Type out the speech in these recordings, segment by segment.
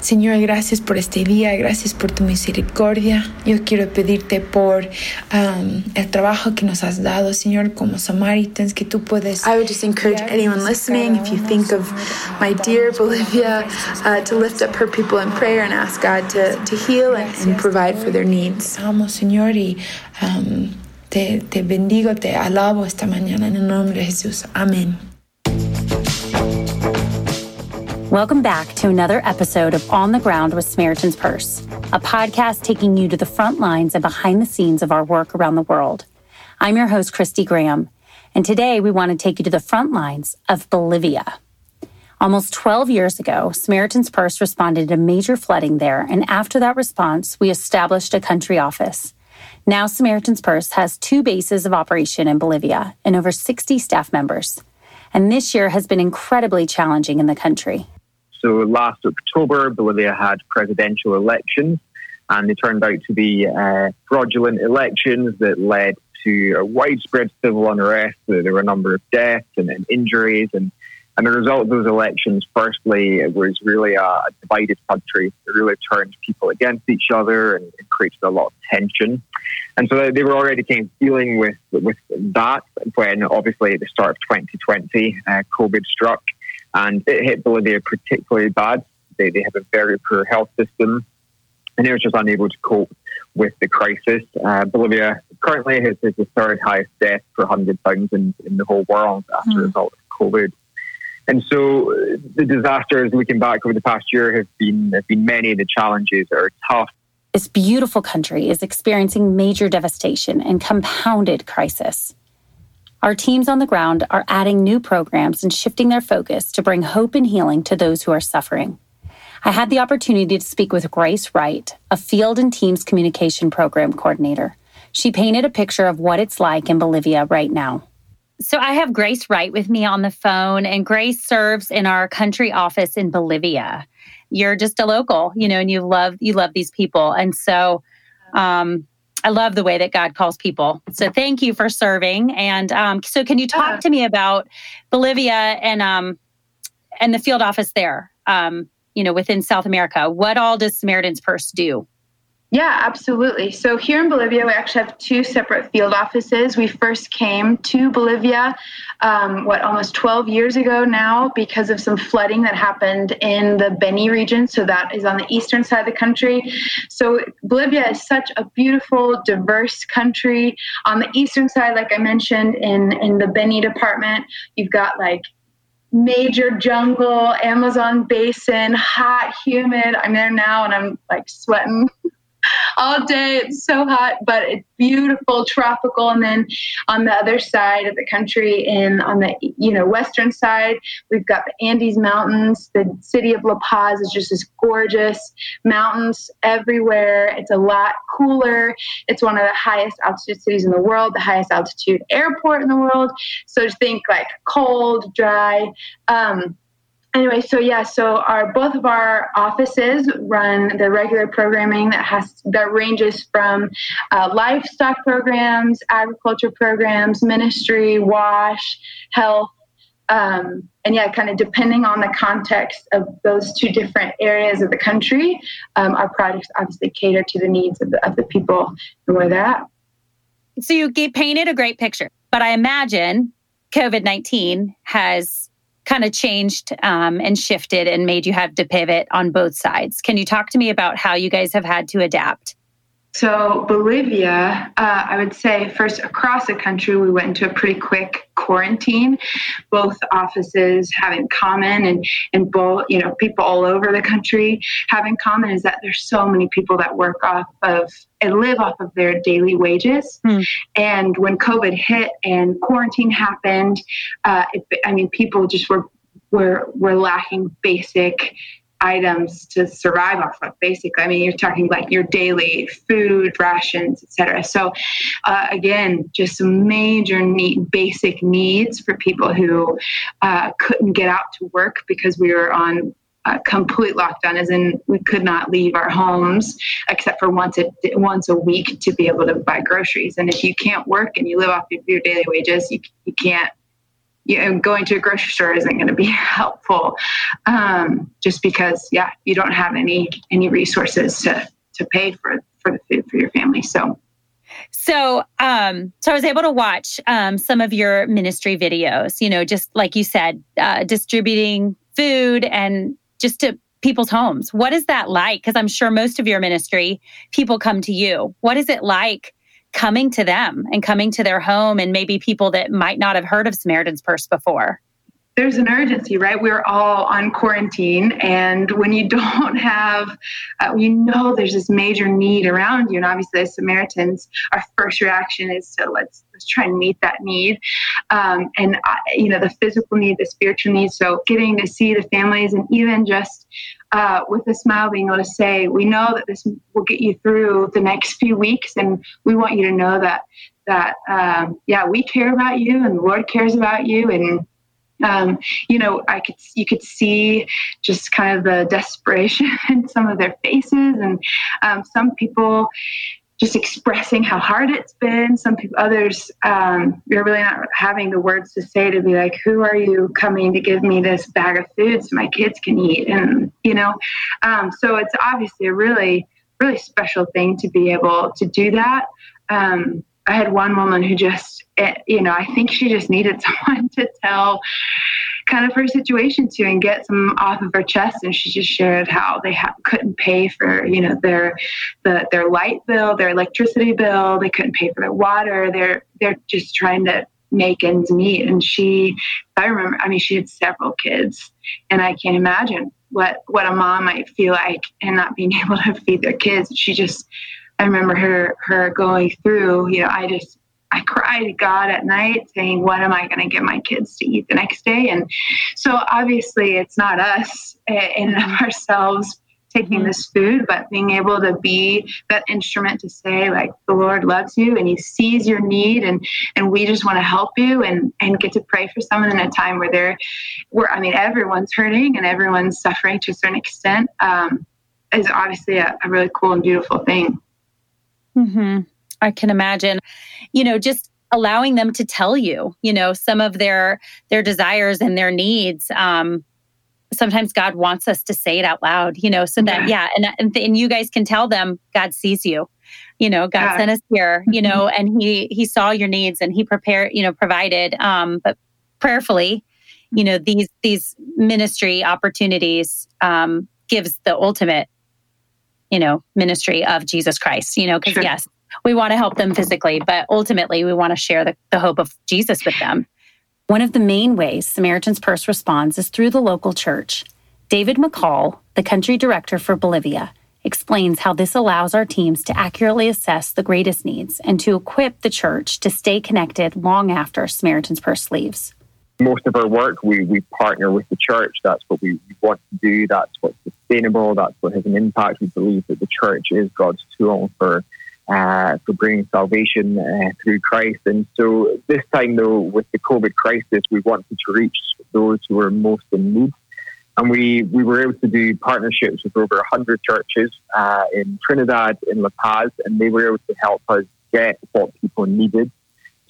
Señor, gracias por este día, gracias por tu misericordia. Yo quiero pedirte por um, el trabajo que nos has dado, Señor, como Samaritans, que tú puedes. I would just encourage anyone listening, if you think of my dear Bolivia, uh, to lift up her people in prayer and ask God to, to heal and, and provide for their needs. Amo, Señor, y um, te, te bendigo, te alabo esta mañana en el nombre de Jesús. Amén. Welcome back to another episode of On the Ground with Samaritan's Purse, a podcast taking you to the front lines and behind the scenes of our work around the world. I'm your host, Christy Graham, and today we want to take you to the front lines of Bolivia. Almost 12 years ago, Samaritan's Purse responded to major flooding there, and after that response, we established a country office. Now, Samaritan's Purse has two bases of operation in Bolivia and over 60 staff members. And this year has been incredibly challenging in the country. So last October, Bolivia had presidential elections, and they turned out to be uh, fraudulent elections that led to a widespread civil unrest. There were a number of deaths and, and injuries, and and the result of those elections, firstly, it was really a divided country. It really turned people against each other and, created a lot of tension. And so they were already kind of dealing with with that when, obviously, at the start of 2020, uh, COVID struck and it hit Bolivia particularly bad. They, they have a very poor health system, and it was just unable to cope with the crisis. Uh, Bolivia currently has, has, the third highest death per 100,000 in, in the whole world after mm. a result of COVID. And so uh, the disasters looking back over the past year have been, have been many. The challenges are tough. This beautiful country is experiencing major devastation and compounded crisis. Our teams on the ground are adding new programs and shifting their focus to bring hope and healing to those who are suffering. I had the opportunity to speak with Grace Wright, a field and teams communication program coordinator. She painted a picture of what it's like in Bolivia right now. So I have Grace Wright with me on the phone, and Grace serves in our country office in Bolivia. You're just a local, you know, and you love you love these people, and so um, I love the way that God calls people. So thank you for serving. And um, so, can you talk yeah. to me about Bolivia and um, and the field office there? Um, you know, within South America, what all does Samaritan's Purse do? Yeah, absolutely. So here in Bolivia, we actually have two separate field offices. We first came to Bolivia, um, what, almost 12 years ago now, because of some flooding that happened in the Beni region. So that is on the eastern side of the country. So Bolivia is such a beautiful, diverse country. On the eastern side, like I mentioned, in, in the Beni department, you've got like major jungle, Amazon basin, hot, humid. I'm there now and I'm like sweating all day. It's so hot, but it's beautiful, tropical. And then on the other side of the country, in on the you know western side, we've got the Andes Mountains. The city of La Paz is just this gorgeous mountains everywhere. It's a lot cooler. It's one of the highest altitude cities in the world, the highest altitude airport in the world. So just think like cold, dry. Um, anyway so yeah so our both of our offices run the regular programming that has that ranges from uh, livestock programs agriculture programs ministry wash health um, and yeah kind of depending on the context of those two different areas of the country um, our projects obviously cater to the needs of the, of the people and where they're at. So you painted a great picture but i imagine covid-19 has kind of changed um, and shifted and made you have to pivot on both sides. Can you talk to me about how you guys have had to adapt? So, Bolivia, uh, I would say first across the country, we went into a pretty quick quarantine. Both offices have in common, and, and both, you know, people all over the country have in common is that there's so many people that work off of and live off of their daily wages. Hmm. And when COVID hit and quarantine happened, uh, it, I mean, people just were were were lacking basic items to survive off of basically. I mean you're talking like your daily food rations etc so uh, again just some major need, basic needs for people who uh, couldn't get out to work because we were on uh, complete lockdown as in we could not leave our homes except for once a once a week to be able to buy groceries. And if you can't work and you live off of your daily wages you, you can't you know, going to a grocery store isn't going to be helpful, um, just because yeah, you don't have any any resources to to pay for for the food for your family. So. So, um, so I was able to watch um, some of your ministry videos. You know, just like you said, uh, distributing food and just to people's homes. What is that like? Because I'm sure most of your ministry, people come to you. What is it like coming to them and coming to their home and maybe people that might not have heard of Samaritan's Purse before? there's an urgency, right? We're all on quarantine, and when you don't have, uh, you know, there's this major need around you, and obviously, as Samaritans, our first reaction is to let's let's try and meet that need, um, and uh, you know, the physical need, the spiritual need. So, getting to see the families, and even just uh, with a smile, being able to say, we know that this will get you through the next few weeks, and we want you to know that that um, yeah, we care about you, and the Lord cares about you, and um, you know, I could you could see just kind of the desperation in some of their faces, and um, some people just expressing how hard it's been. Some people, others, um, you're really not having the words to say to be like, "Who are you coming to give me this bag of food so my kids can eat?" And you know, um, so it's obviously a really, really special thing to be able to do that. Um, I had one woman who just, eh, you know, I think she just needed someone to tell kind of her situation too and get some off of her chest. And she just shared how they ha- couldn't pay for, you know, their the, their light bill, their electricity bill. They couldn't pay for their water. They're they're just trying to make ends meet. And she, I remember, I mean, she had several kids, and I can't imagine what what a mom might feel like and not being able to feed their kids. She just I remember her her going through, you know, I just I cried to God at night saying, What am I going to get my kids to eat the next day? And so obviously it's not us in ourselves taking this food, but being able to be that instrument to say, like, the Lord loves you and He sees your need and and we just want to help you and and get to pray for someone in a time where they're where I mean everyone's hurting and everyone's suffering to a certain extent um, is obviously a, a really cool and beautiful thing. Mm-hmm. I can imagine, you know, just allowing them to tell you, you know, some of their their desires and their needs. Um, sometimes God wants us to say it out loud, you know, so that yeah, and and, and you guys can tell them God sees you. You know, God yeah. sent us here, you know, and he he saw your needs and he prepared, you know, provided um but prayerfully, you know, these these ministry opportunities um gives the ultimate you know, ministry of Jesus Christ, you know, because sure. yes, we want to help them physically, but ultimately we want to share the, the hope of Jesus with them. One of the main ways Samaritan's Purse responds is through the local church. David McCall, the country director for Bolivia, explains how this allows our teams to accurately assess the greatest needs and to equip the church to stay connected long after Samaritan's Purse leaves most of our work, we, we partner with the church. That's what we want to do. That's what's sustainable. That's what has an impact. We believe that the church is God's tool for uh, for bringing salvation uh, through Christ. And so this time, though, with the COVID crisis, we wanted to reach those who are most in need. And we, we were able to do partnerships with over 100 churches uh, in Trinidad, in La Paz, and they were able to help us get what people needed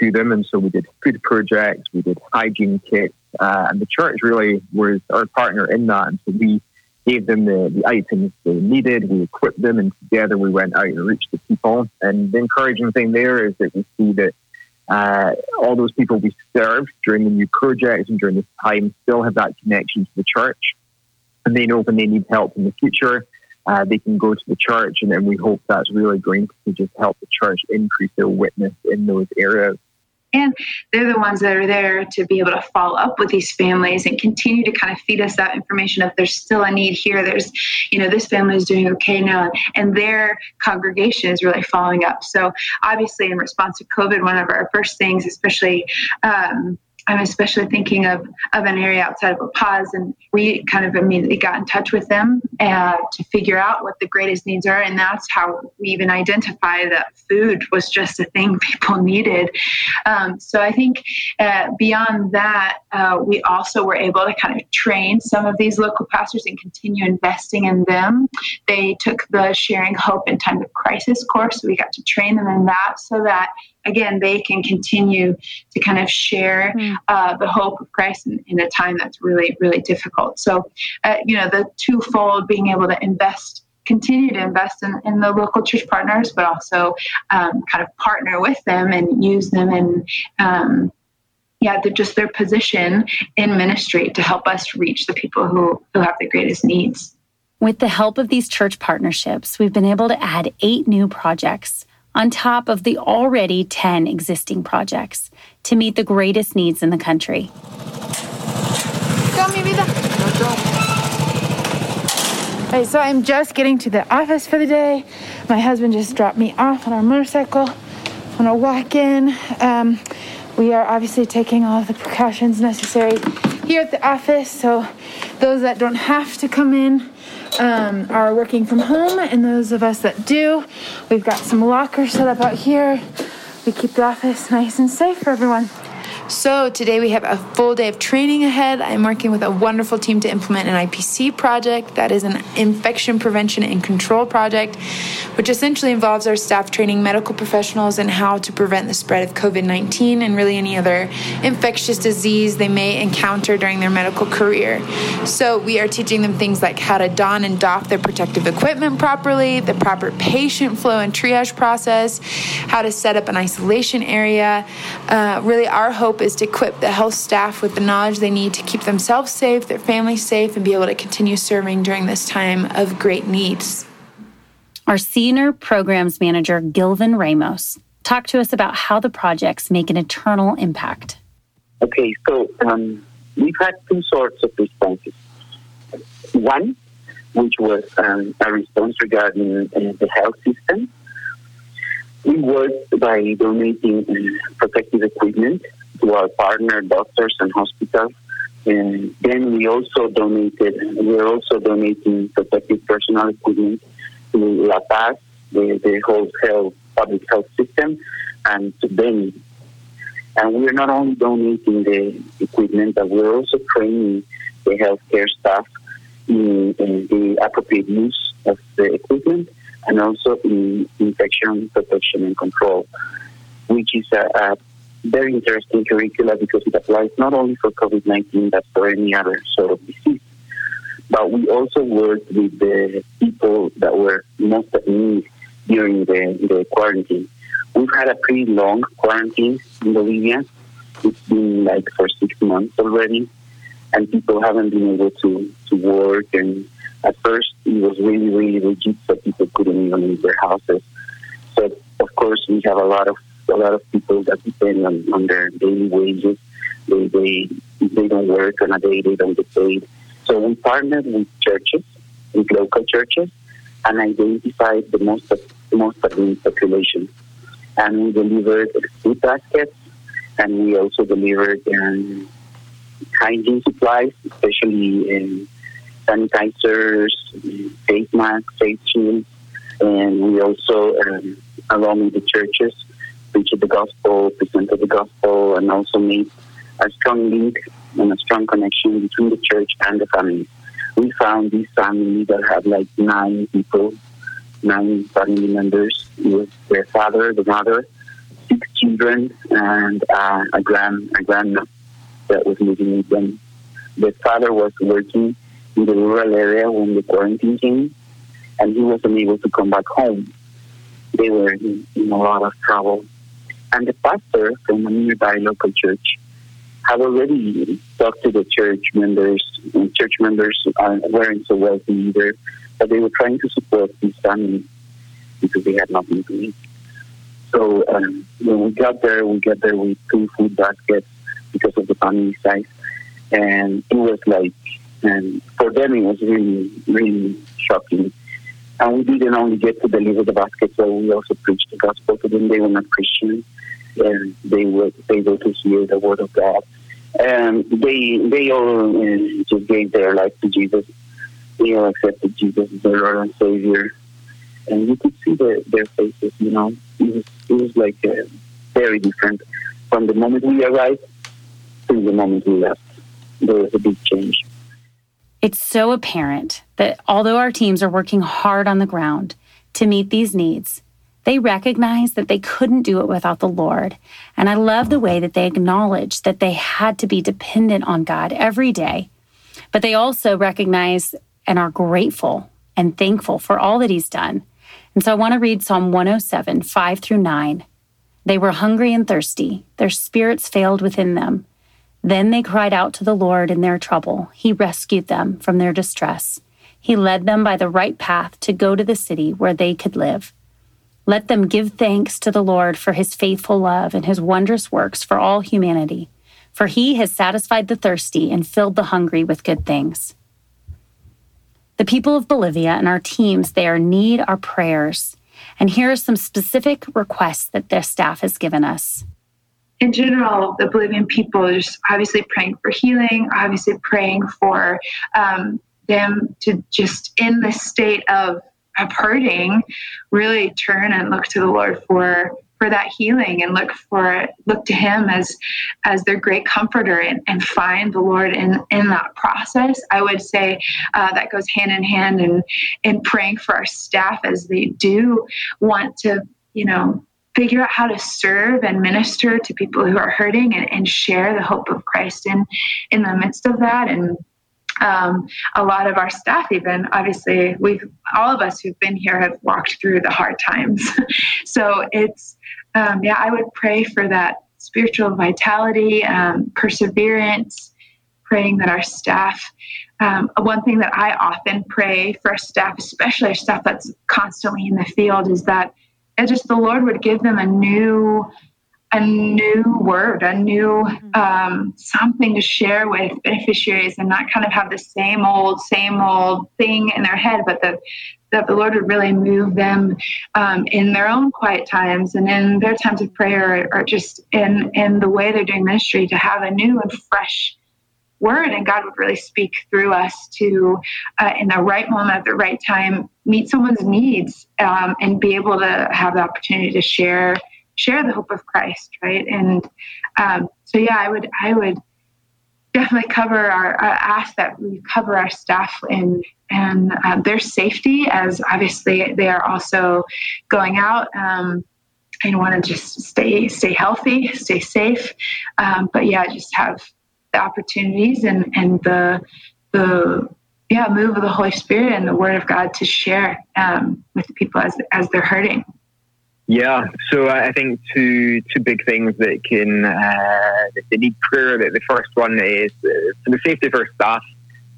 to them. And so we did food projects, we did hygiene kits, uh, and the church really was our partner in that. And so we gave them the, the items they needed, we equipped them, and together we went out and reached the people. And the encouraging thing there is that we see that uh, all those people we served during the new projects and during this time still have that connection to the church. And they know when they need help in the future, uh, they can go to the church, and, and we hope that's really going to just help the church increase their witness in those areas. And they're the ones that are there to be able to follow up with these families and continue to kind of feed us that information of there's still a need here. There's, you know, this family is doing okay now, and their congregation is really following up. So obviously, in response to COVID, one of our first things, especially um, I'm especially thinking of, of an area outside of La Paz, and we kind of immediately got in touch with them uh, to figure out what the greatest needs are, and that's how we even identify that food was just a thing people needed. Um, so I think uh, beyond that, uh, we also were able to kind of train some of these local pastors and continue investing in them. They took the Sharing Hope in Time of Crisis course, so we got to train them in that, so that again they can continue to kind of share hmm. uh, the hope of Christ in, in, a time that's really really difficult. So, uh, you know, the twofold being able to invest continue to invest in, in the local church partners, but also um, kind of partner with them and use them and um, yeah, just their position in ministry to help us reach the people who, who have the greatest needs. With the help of these church partnerships, we've been able to add eight new projects on top of the already 10 existing projects to meet the greatest needs in the country. Hey, so I'm just getting to the office for the day. My husband just dropped me off on our motorcycle. I'm gonna walk in. Um, we are obviously taking all the precautions necessary here at the office, so those that don't have to come in um, are working from home, and those of us that do, we've got some lockers set up out here. We keep the office nice and safe for everyone. So, today we have a full day of training ahead. I'm working with a wonderful team to implement an IPC project that is an infection prevention and control project, which essentially involves our staff training medical professionals in how to prevent the spread of COVID 19 and really any other infectious disease they may encounter during their medical career. So, we are teaching them things like how to don and doff their protective equipment properly, the proper patient flow and triage process, how to set up an isolation area. Uh, really, our hope hope is to equip the health staff with the knowledge they need to keep themselves safe, their families safe, and be able to continue serving during this time of great needs. Our senior programs manager, Gilvin Ramos, talked to us about how the projects make an eternal impact. Okay, so um, we've had two sorts of responses. One, which was um, a response regarding uh, the health system. We worked by donating uh, protective equipment to our partner doctors and hospitals. And then we also donated, we're also donating protective personal equipment to La Paz, the, the whole health, public health system, and to Beni. And we're not only donating the equipment, but we're also training the healthcare staff in, in the appropriate use of the equipment and also in infection protection and control, which is a, a very interesting curricula because it applies not only for COVID 19 but for any other sort of disease. But we also worked with the people that were most at need during the, the quarantine. We've had a pretty long quarantine in Bolivia. It's been like for six months already, and people haven't been able to, to work. And at first, it was really, really rigid, so people couldn't even leave their houses. So, of course, we have a lot of a lot of people that depend on, on their daily wages. They, they they don't work on a day, they don't get paid. So we partnered with churches, with local churches, and identified the most the most at population. And we delivered food baskets, and we also delivered um, hygiene supplies, especially in sanitizers, face masks, face shields, and we also, um, along with the churches, preached the gospel, presented the gospel, and also made a strong link and a strong connection between the church and the family. We found this family that had like nine people, nine family members with their father, the mother, six children, and uh, a grand a grandma that was living with them. The father was working in the rural area when the quarantine came, and he was unable to come back home. They were in, in a lot of trouble and the pastor from a nearby local church had already talked to the church members, and church members weren't so wealthy either, but they were trying to support this families because they had nothing to eat. So um, when we got there, we got there with two food baskets because of the family size, and it was like, and for them it was really, really shocking. And we didn't only get to deliver the baskets, but we also preached the gospel to them. They were not Christians and they were able to hear the word of God. And they they all uh, just gave their life to Jesus. They all accepted Jesus as their Lord and Savior, and you could see the, their faces. You know, it was it was like uh, very different from the moment we arrived to the moment we left. There was a big change. It's so apparent that although our teams are working hard on the ground to meet these needs, They recognized that they couldn't do it without the Lord. And I love the way that they acknowledged that they had to be dependent on God every day. But they also recognize and are grateful and thankful for all that He's done. And so I want to read Psalm 107, 5 through 9. They were hungry and thirsty, their spirits failed within them. Then they cried out to the Lord in their trouble. He rescued them from their distress. He led them by the right path to go to the city where they could live. Let them give thanks to the Lord for his faithful love and his wondrous works for all humanity, for he has satisfied the thirsty and filled the hungry with good things. The people of Bolivia and our teams there need our prayers. And here are some specific requests that their staff has given us. In general, the Bolivian people are just obviously praying for healing, obviously praying for um, them to just in the state of of hurting really turn and look to the lord for for that healing and look for look to him as as their great comforter and, and find the lord in in that process. I would say uh, that goes hand in hand and in praying for our staff as they do want to you know figure out how to serve and minister to people who are hurting and, and share the hope of christ in in the midst of that and um, a lot of our staff even obviously we've all of us who've been here have walked through the hard times. So it's um, yeah i would pray for that spiritual vitality um, perseverance praying that our staff um, one thing that i often pray for our staff especially our staff that's constantly in the field is that it just the lord would give them a new a new word, a new mm-hmm. um, something to share with beneficiaries and not kind of have the same old, same old thing in their head, but that, that the Lord would really move them um, in their own quiet times and in their times of prayer or just in, in the way they're doing ministry to have a new and fresh word and God would really speak through us to, uh, in the right moment at the right time, meet someone's needs um, and be able to have the opportunity to share share the hope of Christ, right? And um, so, yeah, I would, I would definitely cover our uh, ask that we cover our staff in and uh, their safety, as obviously they are also going out. Um, and want to just stay stay healthy, stay safe, um, but yeah, just have the opportunities and and the the yeah move of the Holy Spirit and the Word of God to share um, with people as as they're hurting. Yeah, so I think two two big things that can uh, that they need prayer. That the first one is uh, for the safety of our staff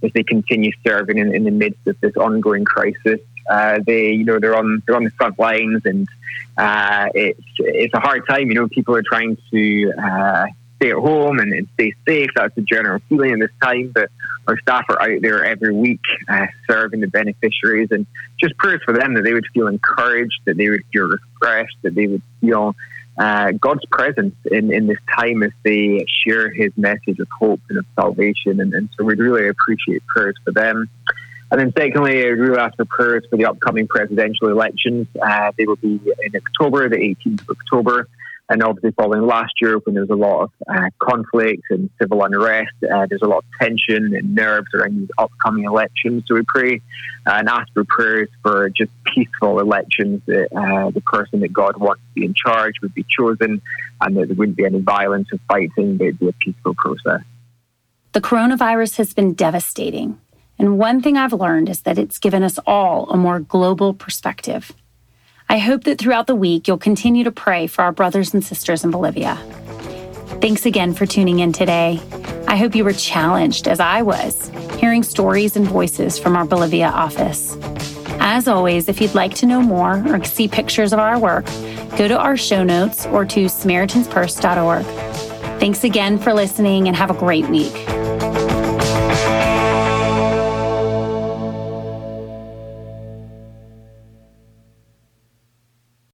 as they continue serving in, in the midst of this ongoing crisis. Uh, they, you know, they're on they're on the front lines, and uh, it's it's a hard time. You know, people are trying to uh, stay at home and, and, stay safe. That's the general feeling in this time. But our staff are out there every week uh, serving the beneficiaries, and just prayers for them that they would feel encouraged, that they would feel refreshed, that they would feel uh, God's presence in, in this time as they share His message of hope and of salvation. And, and so we'd really appreciate prayers for them. And then secondly, I really ask for prayers for the upcoming presidential elections. Uh, they will be in October, the 18th of October and obviously following last year when there was a lot of uh, conflict and civil unrest, uh, there's a lot of tension and nerves around these upcoming elections. So we pray and ask for prayers for just peaceful elections, that uh, the person that God wants to be in charge would be chosen, and that there wouldn't be any violence or fighting, but it'd be a peaceful process. The coronavirus has been devastating. And one thing I've learned is that it's given us all a more global perspective. I hope that throughout the week you'll continue to pray for our brothers and sisters in Bolivia. Thanks again for tuning in today. I hope you were challenged, as I was, hearing stories and voices from our Bolivia office. As always, if you'd like to know more or see pictures of our work, go to our show notes or to SamaritansPurse.org. Thanks again for listening and have a great week.